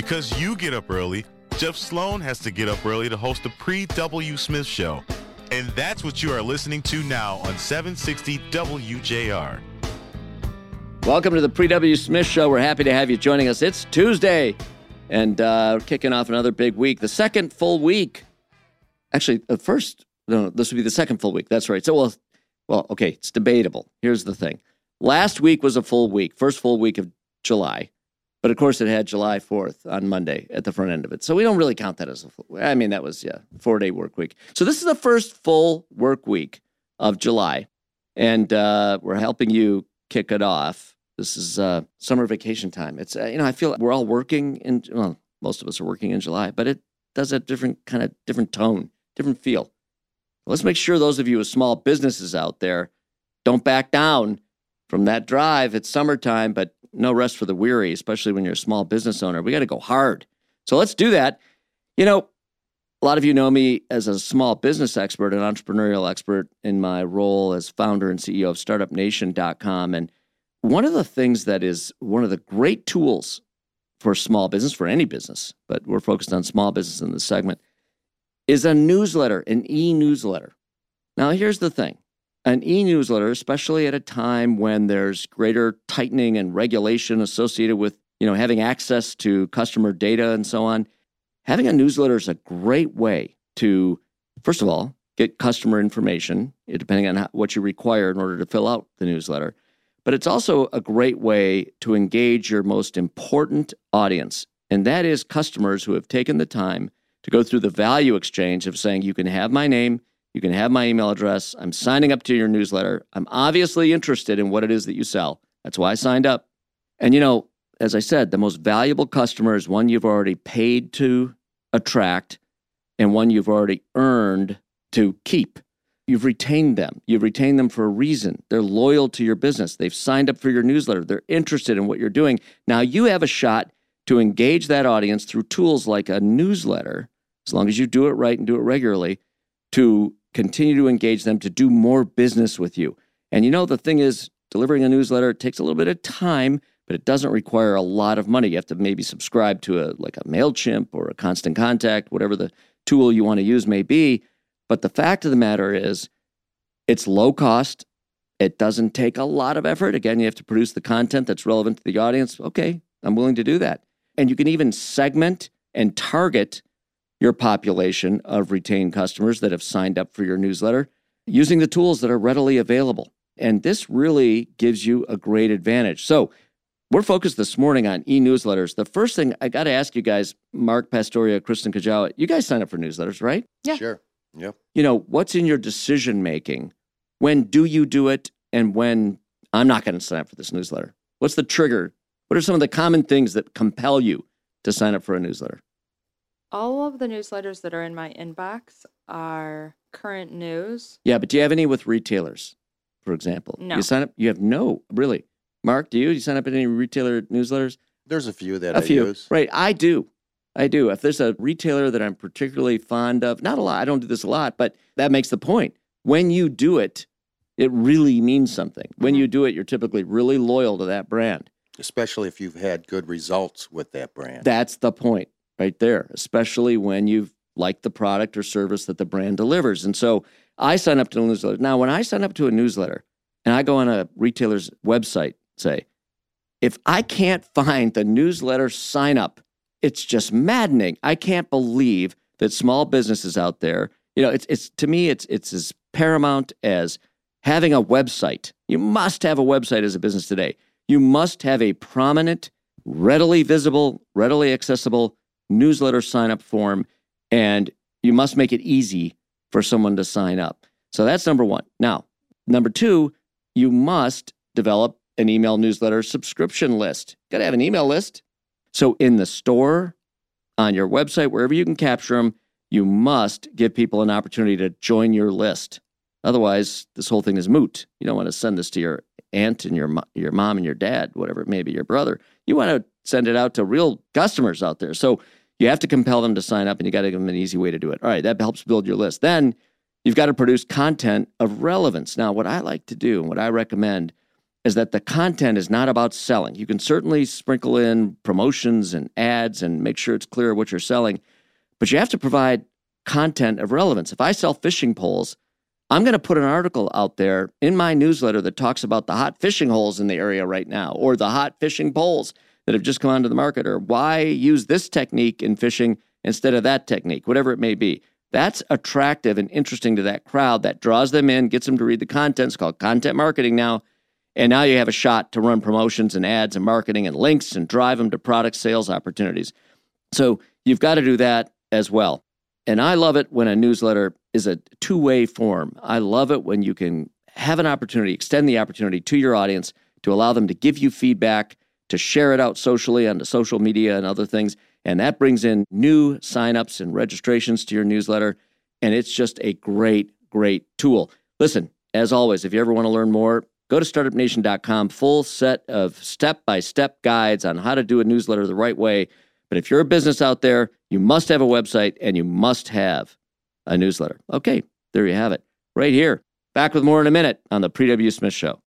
Because you get up early, Jeff Sloan has to get up early to host the pre W. Smith Show. And that's what you are listening to now on 760 WJR. Welcome to the Pre W. Smith Show. We're happy to have you joining us. It's Tuesday, and uh, kicking off another big week, the second full week. Actually, the first, no, this would be the second full week. That's right. So, well, well, okay, it's debatable. Here's the thing last week was a full week, first full week of July. But of course, it had July 4th on Monday at the front end of it. So we don't really count that as a full I mean, that was, yeah, four day work week. So this is the first full work week of July. And uh, we're helping you kick it off. This is uh, summer vacation time. It's, uh, you know, I feel like we're all working in, well, most of us are working in July, but it does a different kind of different tone, different feel. Let's make sure those of you with small businesses out there don't back down from that drive. It's summertime, but no rest for the weary, especially when you're a small business owner. We got to go hard. So let's do that. You know, a lot of you know me as a small business expert, an entrepreneurial expert in my role as founder and CEO of StartupNation.com. And one of the things that is one of the great tools for small business, for any business, but we're focused on small business in this segment, is a newsletter, an e newsletter. Now, here's the thing an e newsletter, especially at a time when there's greater tightening and regulation associated with you know having access to customer data and so on, having a newsletter is a great way to, first of all, get customer information, eh, depending on what you require in order to fill out the newsletter. But it's also a great way to engage your most important audience, and that is customers who have taken the time to go through the value exchange of saying, you can have my name, you can have my email address. I'm signing up to your newsletter. I'm obviously interested in what it is that you sell. That's why I signed up. And you know, as I said, the most valuable customer is one you've already paid to attract and one you've already earned to keep. You've retained them. You've retained them for a reason. They're loyal to your business. They've signed up for your newsletter. They're interested in what you're doing. Now you have a shot to engage that audience through tools like a newsletter, as long as you do it right and do it regularly, to continue to engage them to do more business with you. And you know, the thing is, delivering a newsletter takes a little bit of time, but it doesn't require a lot of money. You have to maybe subscribe to a like a MailChimp or a constant contact, whatever the tool you want to use may be. But the fact of the matter is, it's low cost. It doesn't take a lot of effort. Again, you have to produce the content that's relevant to the audience. Okay, I'm willing to do that. And you can even segment and target your population of retained customers that have signed up for your newsletter using the tools that are readily available. And this really gives you a great advantage. So, we're focused this morning on e newsletters. The first thing I got to ask you guys, Mark Pastoria, Kristen Kajawa, you guys sign up for newsletters, right? Yeah. Sure. Yep. You know, what's in your decision making? When do you do it? And when I'm not going to sign up for this newsletter? What's the trigger? What are some of the common things that compel you to sign up for a newsletter? All of the newsletters that are in my inbox are current news. Yeah, but do you have any with retailers, for example? No. You sign up? You have no, really. Mark, do you? Do you sign up in any retailer newsletters? There's a few that a I few. use. Right. I do. I do. If there's a retailer that I'm particularly fond of, not a lot, I don't do this a lot, but that makes the point. When you do it, it really means something. When you mm-hmm. do it, you're typically really loyal to that brand. Especially if you've had good results with that brand. That's the point right there, especially when you've liked the product or service that the brand delivers. And so I sign up to a newsletter. Now, when I sign up to a newsletter and I go on a retailer's website, say, if I can't find the newsletter sign up, it's just maddening. I can't believe that small businesses out there, you know, it's it's to me it's it's as paramount as having a website. You must have a website as a business today. You must have a prominent, readily visible, readily accessible newsletter sign up form and you must make it easy for someone to sign up. So that's number 1. Now, number 2, you must develop an email newsletter subscription list. Got to have an email list. So in the store, on your website, wherever you can capture them, you must give people an opportunity to join your list. Otherwise, this whole thing is moot. You don't want to send this to your aunt and your your mom and your dad, whatever it may be, your brother. You want to send it out to real customers out there. So you have to compel them to sign up, and you got to give them an easy way to do it. All right, that helps build your list. Then you've got to produce content of relevance. Now, what I like to do and what I recommend is that the content is not about selling. You can certainly sprinkle in promotions and ads and make sure it's clear what you're selling, but you have to provide content of relevance. If I sell fishing poles, I'm going to put an article out there in my newsletter that talks about the hot fishing holes in the area right now or the hot fishing poles that have just come onto the market or why use this technique in fishing instead of that technique, whatever it may be. That's attractive and interesting to that crowd that draws them in, gets them to read the content. It's called content marketing now. And now you have a shot to run promotions and ads and marketing and links and drive them to product sales opportunities. So you've got to do that as well. And I love it when a newsletter is a two way form. I love it when you can have an opportunity, extend the opportunity to your audience to allow them to give you feedback, to share it out socially on the social media and other things. And that brings in new signups and registrations to your newsletter. And it's just a great, great tool. Listen, as always, if you ever want to learn more, go to startupnation.com, full set of step by step guides on how to do a newsletter the right way. But if you're a business out there, you must have a website and you must have a newsletter. Okay, there you have it, right here. Back with more in a minute on the Pre W. Smith Show.